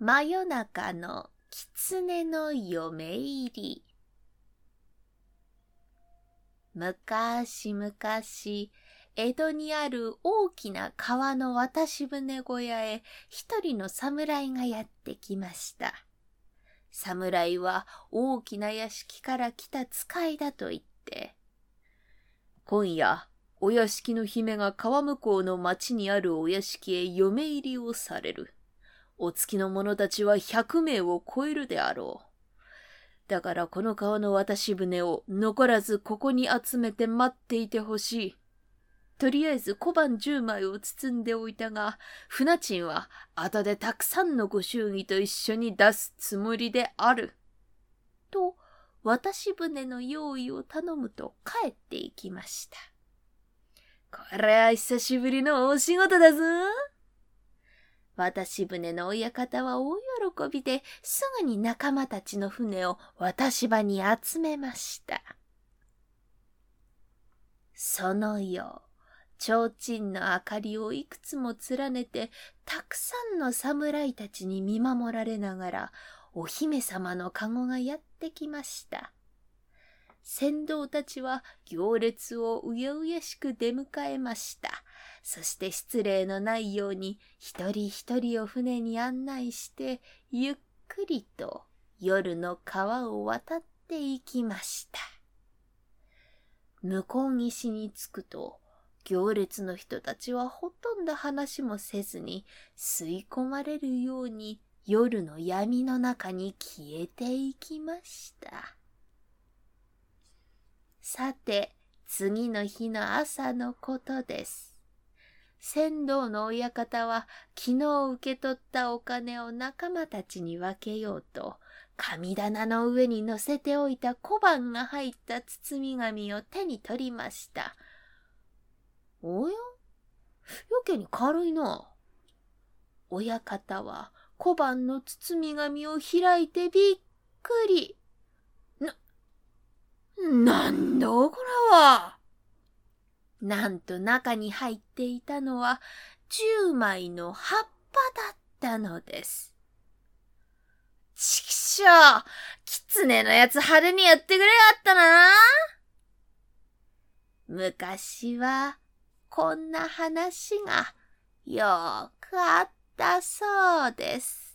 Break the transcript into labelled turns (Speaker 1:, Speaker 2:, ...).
Speaker 1: 真夜中の狐の嫁入り。むかしむかし、江戸にある大きな川の渡し船小屋へ一人の侍がやってきました。侍は大きな屋敷から来た使いだと言って、今夜、お屋敷の姫が川向こうの町にあるお屋敷へ嫁入りをされる。お月の者たちは百名を超えるであろう。だからこの川の渡し船を残らずここに集めて待っていてほしい。とりあえず小判十枚を包んでおいたが、船賃は後でたくさんのご祝儀と一緒に出すつもりである。と、渡し船の用意を頼むと帰っていきました。これは久しぶりの大仕事だぞ。渡し船の親方は大喜びですぐに仲間たちの船を渡し場に集めました。その夜、提灯の明かりをいくつも連ねて、たくさんの侍たちに見守られながら、お姫様の籠がやってきました。船頭たちは行列をうやうやしく出迎えました。そして失礼のないように一人一人を船に案内して、ゆっくりと夜の川を渡っていきました。向こう岸に着くと、行列の人たちはほとんど話もせずに吸い込まれるように夜の闇の中に消えていきました。さて、次の日の朝のことです。船頭の親方は昨日受け取ったお金を仲間たちに分けようと、神棚の上に乗せておいた小判が入った包み紙を手に取りました。おや？やけに軽いな。親方は小判の包み紙を開いてびっくり。なんだこれは？なんと中に入っていたのは十枚の葉っぱだったのです。ちくしょう狐のやつ派手にやってくれやったな昔はこんな話がよくあったそうです。